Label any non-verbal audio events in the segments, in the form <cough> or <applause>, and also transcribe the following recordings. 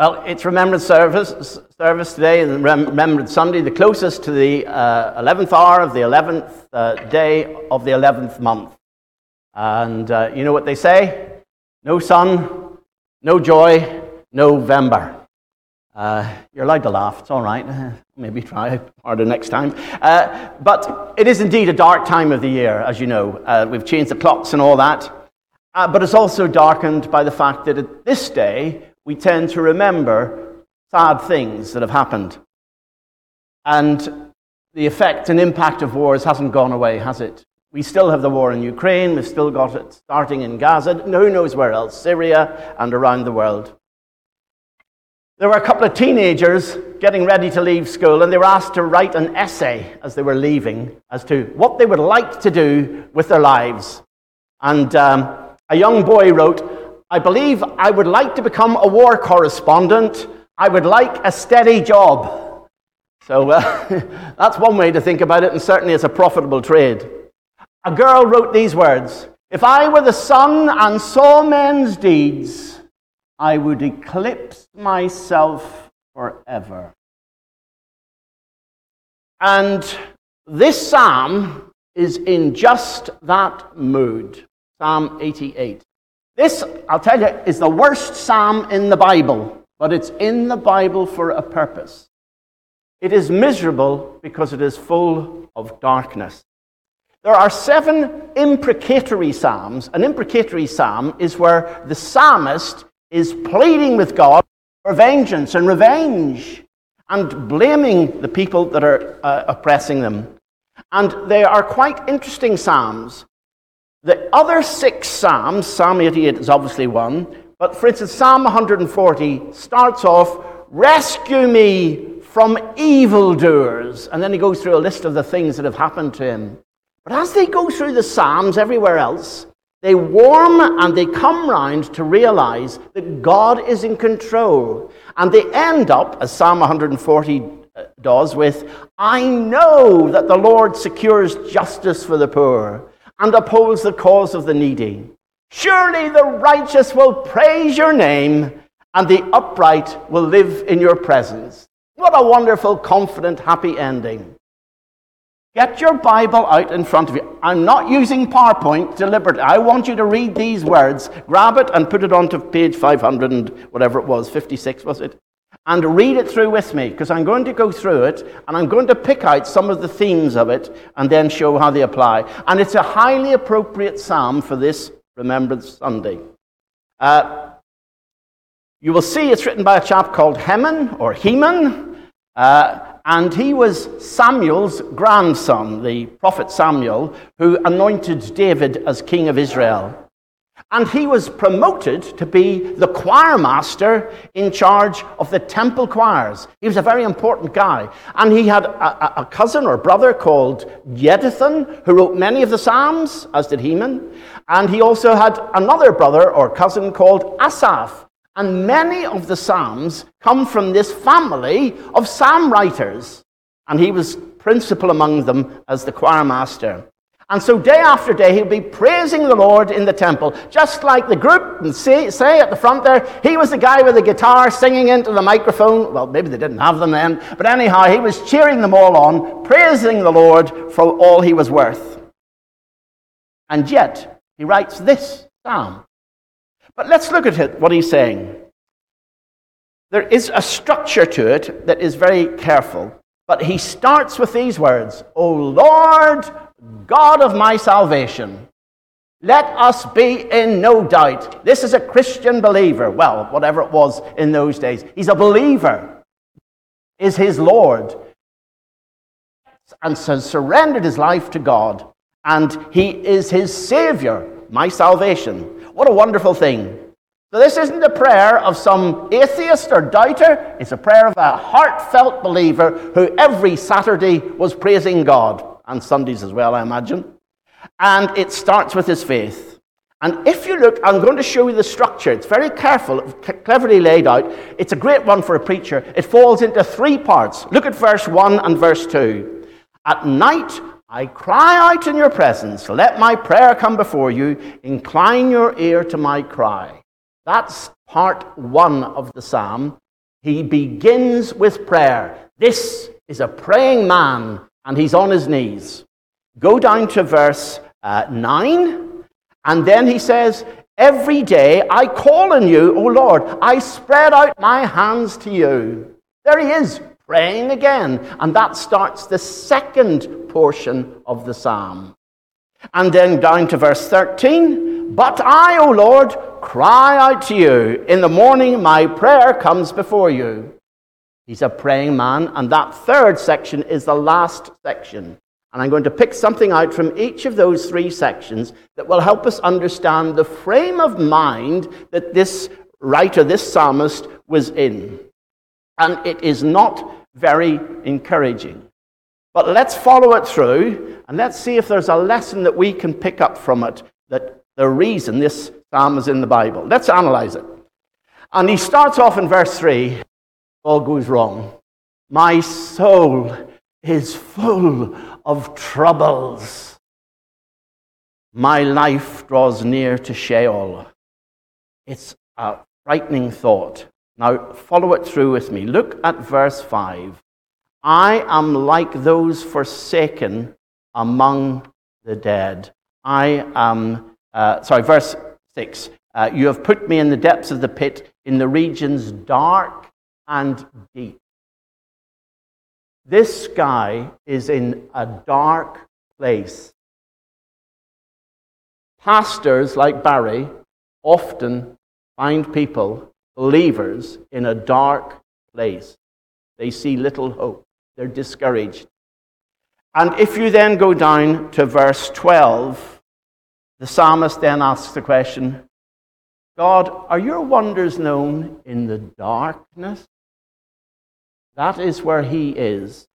Well, it's Remembrance Service, service today, and Remembrance Sunday, the closest to the uh, 11th hour of the 11th uh, day of the 11th month. And uh, you know what they say? No sun, no joy, November. Uh, you're allowed to laugh, it's all right. <laughs> Maybe try harder next time. Uh, but it is indeed a dark time of the year, as you know. Uh, we've changed the clocks and all that. but it's also darkened by the fact that at this day, we tend to remember sad things that have happened. And the effect and impact of wars hasn't gone away, has it? We still have the war in Ukraine, we've still got it starting in Gaza, who knows where else, Syria, and around the world. There were a couple of teenagers getting ready to leave school, and they were asked to write an essay as they were leaving as to what they would like to do with their lives. And um, a young boy wrote, I believe I would like to become a war correspondent. I would like a steady job. So uh, <laughs> that's one way to think about it, and certainly it's a profitable trade. A girl wrote these words If I were the sun and saw men's deeds, I would eclipse myself forever. And this psalm is in just that mood. Psalm 88. This, I'll tell you, is the worst psalm in the Bible, but it's in the Bible for a purpose. It is miserable because it is full of darkness. There are seven imprecatory psalms. An imprecatory psalm is where the psalmist is pleading with God for vengeance and revenge and blaming the people that are uh, oppressing them. And they are quite interesting psalms the other six Psalms, Psalm 88 is obviously one, but for instance, Psalm 140 starts off, Rescue me from evildoers. And then he goes through a list of the things that have happened to him. But as they go through the Psalms everywhere else, they warm and they come round to realize that God is in control. And they end up, as Psalm 140 uh, does, with I know that the Lord secures justice for the poor and upholds the cause of the needy. Surely the righteous will praise your name, and the upright will live in your presence. What a wonderful, confident, happy ending. Get your Bible out in front of you. I'm not using PowerPoint deliberately. I want you to read these words, grab it, and put it onto page 500 and whatever it was, 56 was it? And read it through with me because I'm going to go through it and I'm going to pick out some of the themes of it and then show how they apply. And it's a highly appropriate psalm for this Remembrance Sunday. Uh, you will see it's written by a chap called Heman or Heman, uh, and he was Samuel's grandson, the prophet Samuel, who anointed David as king of Israel. And he was promoted to be the choir master in charge of the temple choirs. He was a very important guy. And he had a, a cousin or brother called Jeduthun, who wrote many of the Psalms, as did Heman. And he also had another brother or cousin called Asaph. And many of the Psalms come from this family of psalm writers. And he was principal among them as the choir master. And so day after day, he'll be praising the Lord in the temple, just like the group and say, say at the front there, he was the guy with the guitar singing into the microphone. Well, maybe they didn't have them then, but anyhow, he was cheering them all on, praising the Lord for all he was worth. And yet, he writes this psalm. But let's look at it, what he's saying. There is a structure to it that is very careful. But he starts with these words O Lord, God of my salvation. Let us be in no doubt. This is a Christian believer. Well, whatever it was in those days. He's a believer, is his Lord, and has surrendered his life to God. And he is his Savior, my salvation. What a wonderful thing. So, this isn't a prayer of some atheist or doubter. It's a prayer of a heartfelt believer who every Saturday was praising God and Sundays as well, I imagine. And it starts with his faith. And if you look, I'm going to show you the structure. It's very careful, cleverly laid out. It's a great one for a preacher. It falls into three parts. Look at verse 1 and verse 2. At night I cry out in your presence. Let my prayer come before you. Incline your ear to my cry. That's part one of the psalm. he begins with prayer. This is a praying man, and he's on his knees. Go down to verse uh, 9, and then he says, Every day I call on you, O Lord. I spread out my hands to you. There he is, praying again. And that starts the second portion of the psalm. And then down to verse 13. But I, O Lord, cry out to you. In the morning my prayer comes before you. He's a praying man. And that third section is the last section. And I'm going to pick something out from each of those three sections that will help us understand the frame of mind that this writer, this psalmist, was in. And it is not very encouraging. But let's follow it through and let's see if there's a lesson that we can pick up from it that the reason this psalm is in the Bible. Let's analyze it. And he starts off in verse 3 all goes wrong. My soul is full of troubles. My life draws near to Sheol. It's a frightening thought. Now, follow it through with me. Look at verse 5. I am like those forsaken among the dead. I am, uh, sorry, verse 6. Uh, you have put me in the depths of the pit, in the regions dark and deep. This guy is in a dark place. Pastors like Barry often find people, believers, in a dark place. They see little hope. They're discouraged. And if you then go down to verse 12, the psalmist then asks the question God, are your wonders known in the darkness? That is where he is.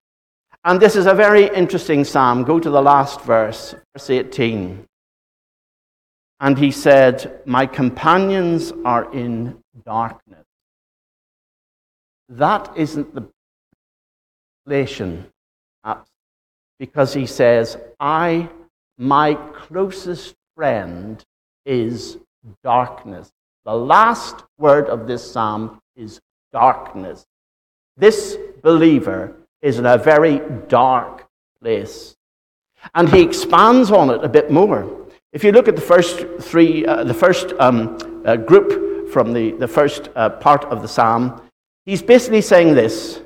And this is a very interesting psalm. Go to the last verse, verse 18. And he said, My companions are in darkness. That isn't the relation, because he says, I, my closest friend, is darkness. The last word of this psalm is darkness. This believer is in a very dark place. And he expands on it a bit more. If you look at the first three, uh, the first um, uh, group from the, the first uh, part of the psalm, he's basically saying this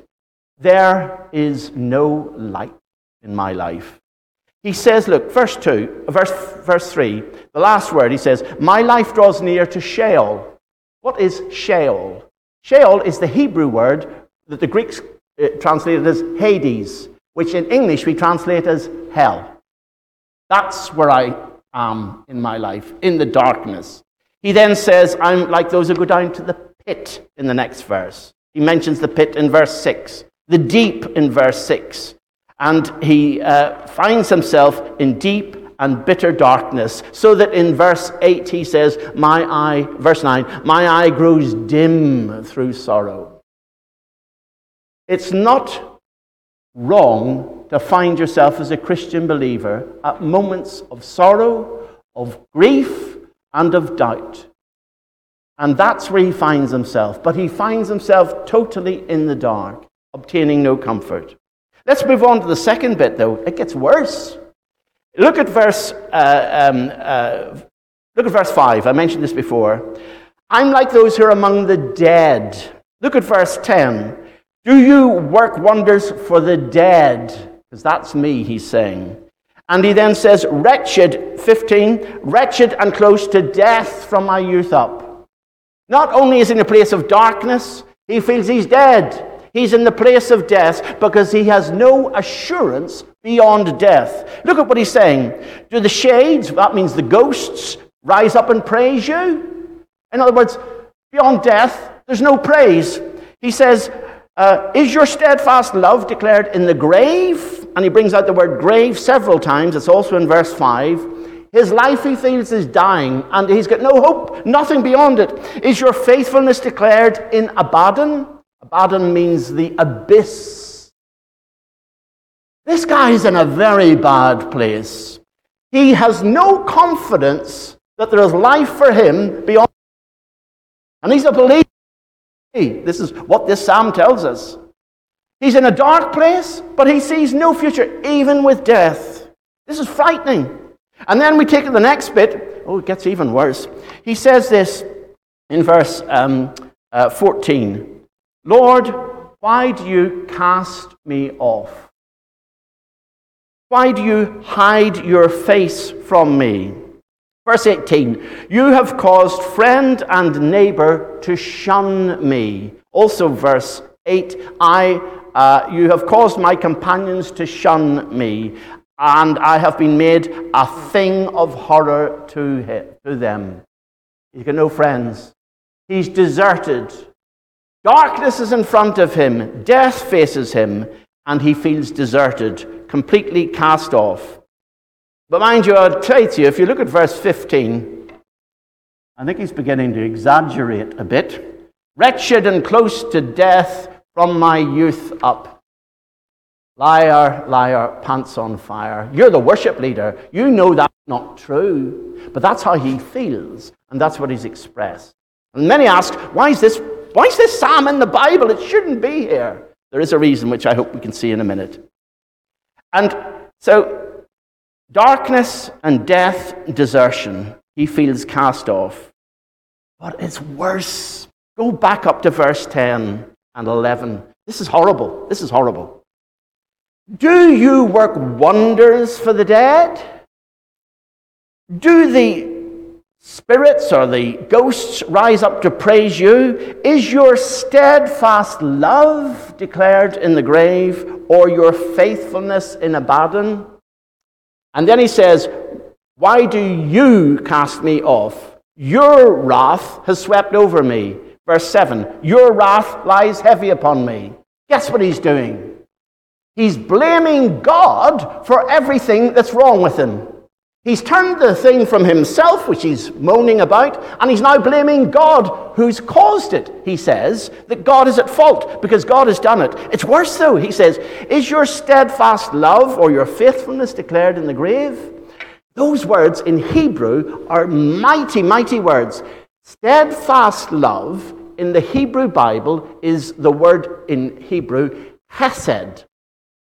There is no light in my life. He says, look, verse 2, verse, verse 3, the last word, he says, My life draws near to Sheol. What is Sheol? Sheol is the Hebrew word that the Greeks uh, translated as Hades, which in English we translate as hell. That's where I am in my life, in the darkness. He then says, I'm like those who go down to the pit in the next verse. He mentions the pit in verse 6, the deep in verse 6. And he uh, finds himself in deep and bitter darkness, so that in verse 8 he says, My eye, verse 9, my eye grows dim through sorrow. It's not wrong to find yourself as a Christian believer at moments of sorrow, of grief, and of doubt. And that's where he finds himself. But he finds himself totally in the dark, obtaining no comfort. Let's move on to the second bit, though. It gets worse. Look at verse, uh, um, uh, look at verse 5. I mentioned this before. I'm like those who are among the dead. Look at verse 10. Do you work wonders for the dead? Because that's me, he's saying. And he then says, Wretched, 15, wretched and close to death from my youth up. Not only is he in a place of darkness, he feels he's dead. He's in the place of death because he has no assurance beyond death. Look at what he's saying. Do the shades, that means the ghosts, rise up and praise you? In other words, beyond death, there's no praise. He says, uh, is your steadfast love declared in the grave? And he brings out the word grave several times. It's also in verse 5. His life, he feels, is dying, and he's got no hope, nothing beyond it. Is your faithfulness declared in Abaddon? Abaddon means the abyss. This guy is in a very bad place. He has no confidence that there is life for him beyond. And he's a believer. This is what this psalm tells us. He's in a dark place, but he sees no future, even with death. This is frightening. And then we take the next bit. Oh, it gets even worse. He says this in verse um, uh, 14 Lord, why do you cast me off? Why do you hide your face from me? Verse 18 You have caused friend and neighbor to shun me. Also, verse 8 I, uh, You have caused my companions to shun me, and I have been made a thing of horror to, him, to them. He's got no friends. He's deserted. Darkness is in front of him, death faces him, and he feels deserted, completely cast off. But mind you, I'll tell you, if you look at verse 15, I think he's beginning to exaggerate a bit. Wretched and close to death from my youth up. Liar, liar, pants on fire. You're the worship leader. You know that's not true. But that's how he feels, and that's what he's expressed. And many ask, why is this, why is this psalm in the Bible? It shouldn't be here. There is a reason, which I hope we can see in a minute. And so Darkness and death, desertion, he feels cast off. But it's worse. Go back up to verse 10 and 11. This is horrible. This is horrible. Do you work wonders for the dead? Do the spirits or the ghosts rise up to praise you? Is your steadfast love declared in the grave or your faithfulness in Abaddon? And then he says, Why do you cast me off? Your wrath has swept over me. Verse 7 Your wrath lies heavy upon me. Guess what he's doing? He's blaming God for everything that's wrong with him. He's turned the thing from himself, which he's moaning about, and he's now blaming God who's caused it. He says that God is at fault because God has done it. It's worse, though. He says, Is your steadfast love or your faithfulness declared in the grave? Those words in Hebrew are mighty, mighty words. Steadfast love in the Hebrew Bible is the word in Hebrew, hesed.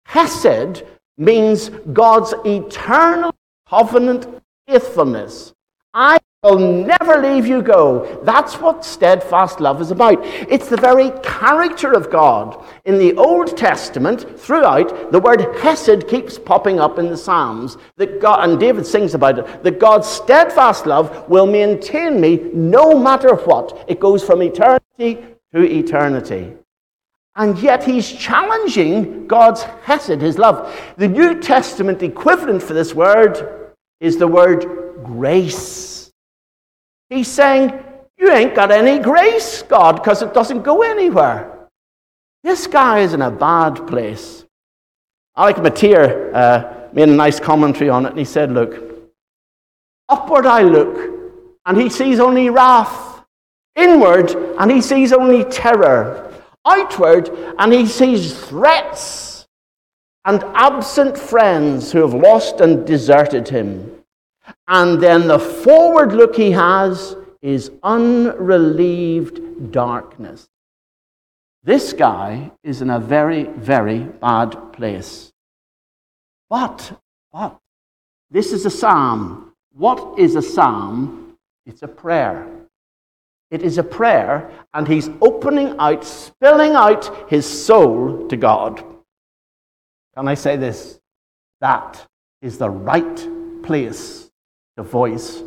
Hesed means God's eternal covenant faithfulness. I will never leave you go. That's what steadfast love is about. It's the very character of God. In the Old Testament, throughout, the word hesed keeps popping up in the Psalms. That God, and David sings about it, that God's steadfast love will maintain me no matter what. It goes from eternity to eternity. And yet he's challenging God's hesed, his love. The New Testament equivalent for this word is the word grace. He's saying, You ain't got any grace, God, because it doesn't go anywhere. This guy is in a bad place. Alec Motyer uh, made a nice commentary on it, and he said, Look, upward I look, and he sees only wrath. Inward, and he sees only terror. Outward, and he sees threats and absent friends who have lost and deserted him. And then the forward look he has is unrelieved darkness. This guy is in a very, very bad place. But, but, this is a psalm. What is a psalm? It's a prayer. It is a prayer, and he's opening out, spilling out his soul to God. Can I say this? That is the right place to voice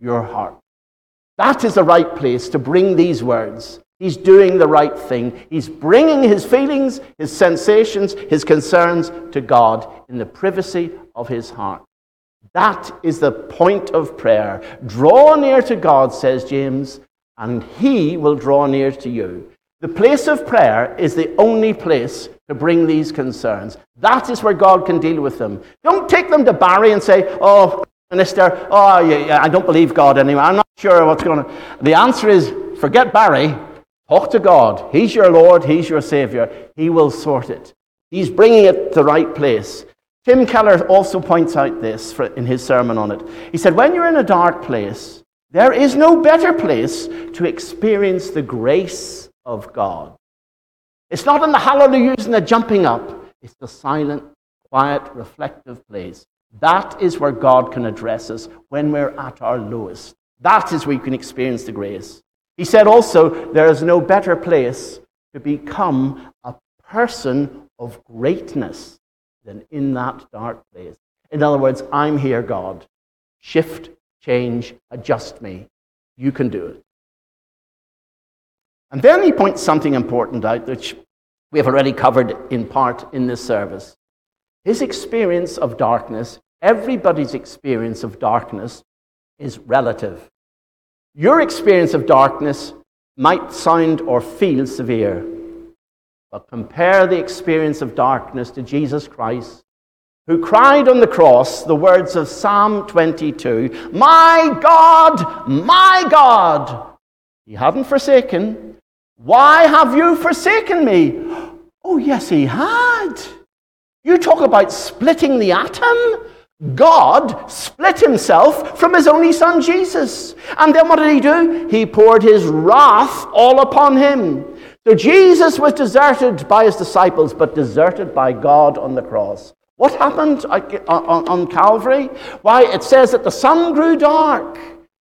your heart. That is the right place to bring these words. He's doing the right thing. He's bringing his feelings, his sensations, his concerns to God in the privacy of his heart. That is the point of prayer. Draw near to God, says James, and he will draw near to you. The place of prayer is the only place to bring these concerns. That is where God can deal with them. Don't take them to Barry and say, Oh, minister, oh, yeah, yeah, I don't believe God anymore. I'm not sure what's going on. The answer is forget Barry. Talk to God. He's your Lord. He's your Savior. He will sort it. He's bringing it to the right place. Tim Keller also points out this in his sermon on it. He said, When you're in a dark place, there is no better place to experience the grace of God. It's not in the hallelujahs and the jumping up, it's the silent, quiet, reflective place. That is where God can address us when we're at our lowest. That is where you can experience the grace. He said also, there is no better place to become a person of greatness than in that dark place. In other words, I'm here, God. Shift, change, adjust me. You can do it. And then he points something important out, which we have already covered in part in this service. His experience of darkness, everybody's experience of darkness, is relative. Your experience of darkness might sound or feel severe, but compare the experience of darkness to Jesus Christ, who cried on the cross the words of Psalm 22 My God, my God! He hadn't forsaken. Why have you forsaken me? Oh, yes, he had. You talk about splitting the atom. God split himself from his only son Jesus. And then what did he do? He poured his wrath all upon him. So Jesus was deserted by his disciples, but deserted by God on the cross. What happened uh, on Calvary? Why, it says that the sun grew dark.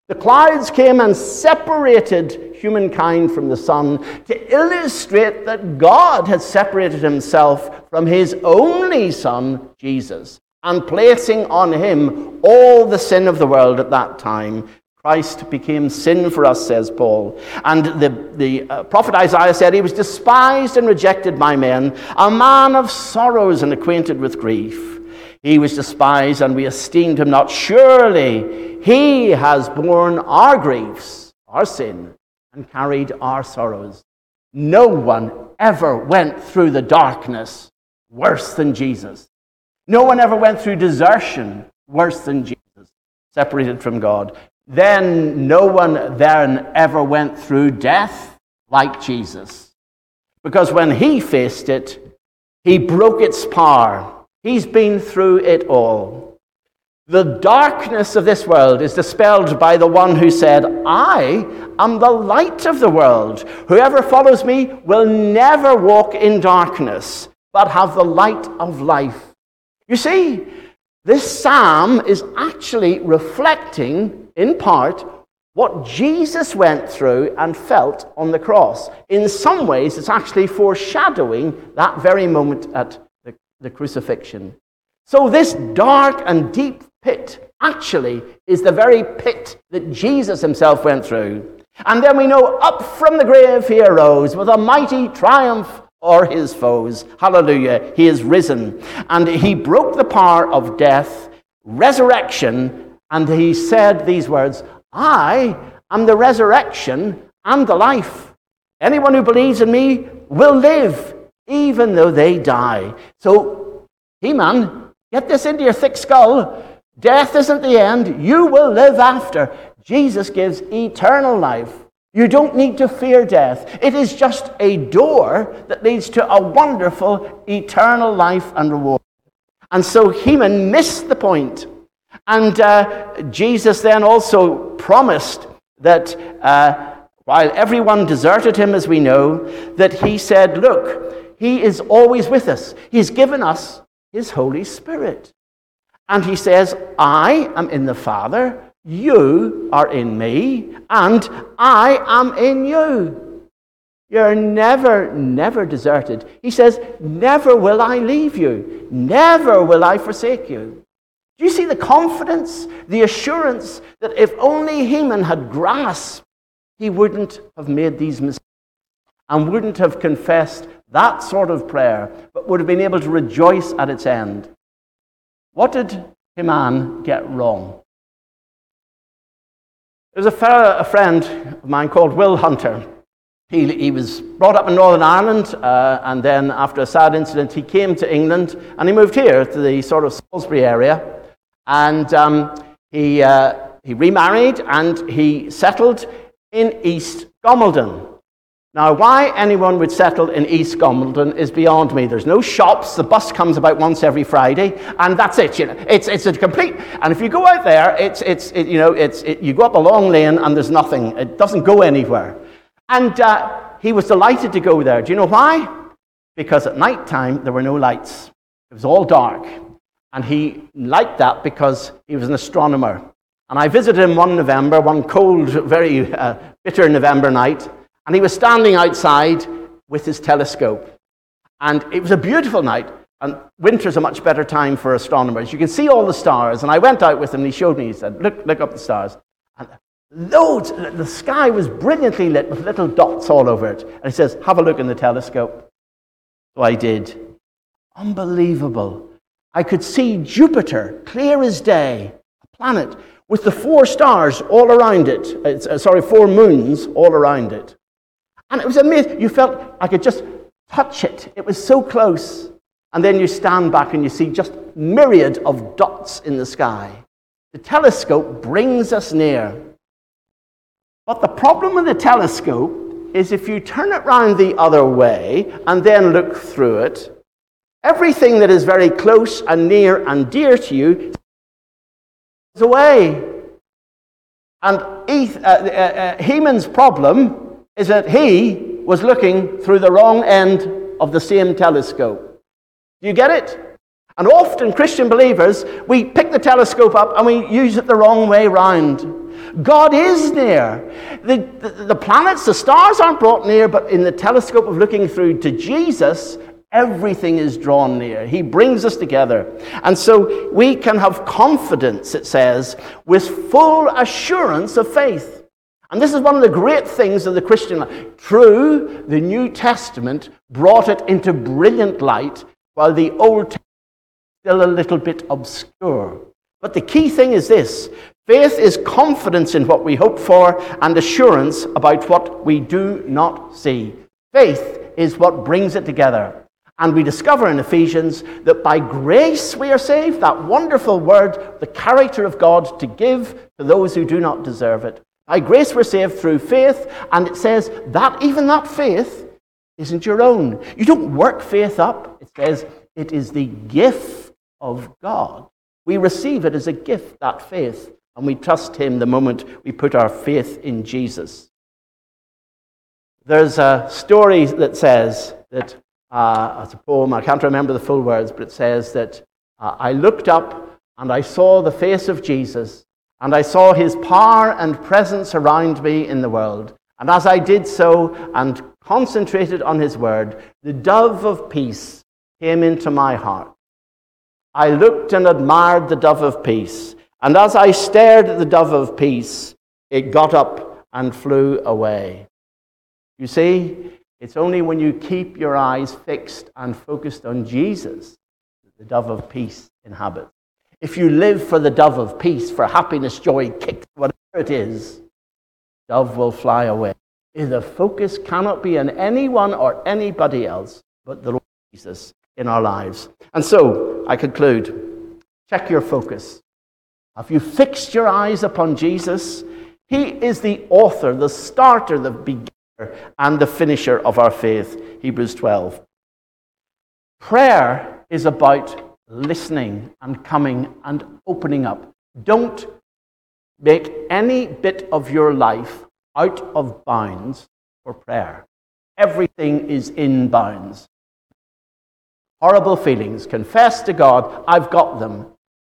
The clouds came and separated humankind from the sun to illustrate that God had separated himself from his only son, Jesus and placing on him all the sin of the world at that time. Christ became sin for us, says Paul. And the, the uh, prophet Isaiah said, He was despised and rejected by men, a man of sorrows and acquainted with grief. He was despised, and we esteemed him not. Surely he has borne our griefs, our sin, and carried our sorrows. No one ever went through the darkness worse than Jesus. No one ever went through desertion worse than Jesus, separated from God. Then no one then ever went through death like Jesus. Because when he faced it, he broke its power. He's been through it all. The darkness of this world is dispelled by the one who said, I am the light of the world. Whoever follows me will never walk in darkness, but have the light of life. You see, this psalm is actually reflecting, in part, what Jesus went through and felt on the cross. In some ways, it's actually foreshadowing that very moment at the, crucifixion. So, this dark and deep pit actually is the very pit that Jesus himself went through. And then we know up from the grave he arose with a mighty triumph or his foes. Hallelujah. He is risen. And he broke the power of death, resurrection, and he said these words I am the resurrection and the life. Anyone who believes in me will live, even though they die. So, Heman, get this into your thick skull. Death isn't the end. You will live after. Jesus gives eternal life. You don't need to fear death. It is just a door that leads to a wonderful eternal life and reward. And so Heman missed the point. And uh, Jesus then also promised that uh, while everyone deserted him, as we know, that he said, Look, he is always with us. He's given us his Holy Spirit. And he says, I am in the Father, you are in me, and I am in you. You're never, never deserted. He says, Never will I leave you. Never will I forsake you. Do you see the confidence, the assurance that if only Heman had grasped, he wouldn't have made these mistakes and wouldn't have confessed that sort of prayer, but would have been able to rejoice at its end. What did Heman get wrong? There's a, fellow, a friend of mine called Will Hunter. He, he was brought up in Northern Ireland, uh, and then after a sad incident, he came to England and he moved here to the sort of Salisbury area. And um, he, uh, he remarried and he settled in East Gomeldon. Now, why anyone would settle in East Gomeldon is beyond me. There's no shops. The bus comes about once every Friday, and that's it. You know, it's, it's a complete. And if you go out there, it's, it's it, you know, it's, it, you go up a long lane and there's nothing. It doesn't go anywhere. And uh, he was delighted to go there. Do you know why? Because at night time there were no lights, it was all dark. And he liked that because he was an astronomer. And I visited him one November, one cold, very uh, bitter November night, and he was standing outside with his telescope. And it was a beautiful night, and winter's a much better time for astronomers. You can see all the stars, and I went out with him, and he showed me, he said, Look, look up the stars. And loads, the sky was brilliantly lit with little dots all over it. And he says, Have a look in the telescope. So I did. Unbelievable. I could see Jupiter clear as day, a planet with the four stars all around it. Uh, sorry, four moons all around it. And it was amazing. You felt I could just touch it. It was so close. And then you stand back and you see just myriad of dots in the sky. The telescope brings us near. But the problem with the telescope is if you turn it round the other way and then look through it, everything that is very close and near and dear to you is away. And uh, uh, uh, Heman's problem is that he was looking through the wrong end of the same telescope. Do you get it? And often, Christian believers, we pick the telescope up and we use it the wrong way round. God is near. The, the, the, planets, the stars aren't brought near, but in the telescope of looking through to Jesus, everything is drawn near. He brings us together. And so we can have confidence, it says, with full assurance of faith. And this is one of the great things of the Christian life. True, the New Testament brought it into brilliant light, while the Old Testament is still a little bit obscure. But the key thing is this faith is confidence in what we hope for and assurance about what we do not see. Faith is what brings it together. And we discover in Ephesians that by grace we are saved, that wonderful word, the character of God to give to those who do not deserve it. By grace we're saved through faith, and it says that even that faith isn't your own. You don't work faith up. It says it is the gift of God. We receive it as a gift, that faith, and we trust Him the moment we put our faith in Jesus. There's a story that says that, uh, a poem, I can't remember the full words, but it says that uh, I looked up and I saw the face of Jesus and I saw his power and presence around me in the world. And as I did so and concentrated on his word, the dove of peace came into my heart. I looked and admired the dove of peace. And as I stared at the dove of peace, it got up and flew away. You see, it's only when you keep your eyes fixed and focused on Jesus that the dove of peace inhabits. If you live for the dove of peace, for happiness, joy, kick, whatever it is, dove will fly away. The focus cannot be on anyone or anybody else but the Lord Jesus in our lives. And so, I conclude check your focus. Have you fixed your eyes upon Jesus? He is the author, the starter, the beginner, and the finisher of our faith. Hebrews 12. Prayer is about listening and coming and opening up. Don't make any bit of your life out of bounds for prayer. Everything is in bounds. Horrible feelings, confess to God, I've got them.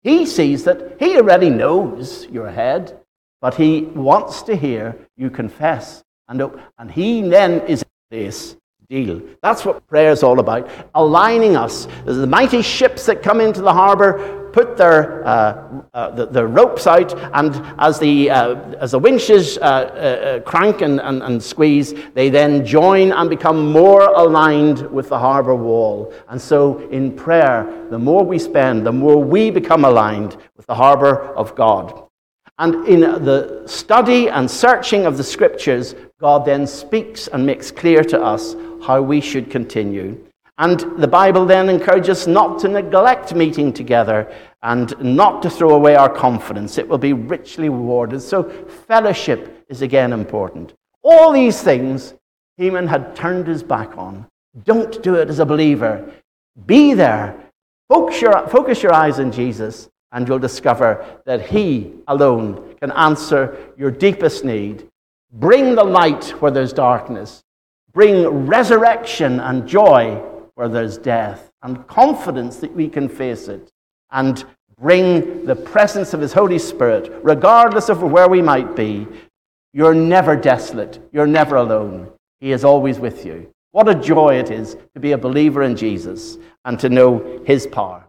He sees that he already knows your head, but he wants to hear you confess. And, and he then is in place deal. That's what prayer is all about. Aligning us. The mighty ships that come into the harbor put their, uh, uh, the, ropes out, and as the, uh, as the winches uh, uh, uh, crank and, and, and squeeze, they then join and become more aligned with the harbor wall. And so in prayer, the more we spend, the more we become aligned with the harbor of God. And in the study and searching of the scriptures, God then speaks and makes clear to us how we should continue. And the Bible then encourages us not to neglect meeting together and not to throw away our confidence. It will be richly rewarded. So, fellowship is again important. All these things Heman had turned his back on. Don't do it as a believer. Be there. Focus your, focus your eyes on Jesus, and you'll discover that He alone can answer your deepest need bring the light where there's darkness, bring resurrection and joy where there's death, and confidence that we can face it, and bring the presence of His Holy Spirit, regardless of where we might be. You're never desolate, you're never alone. He is always with you. What a joy it is to be a believer in Jesus and to know His power.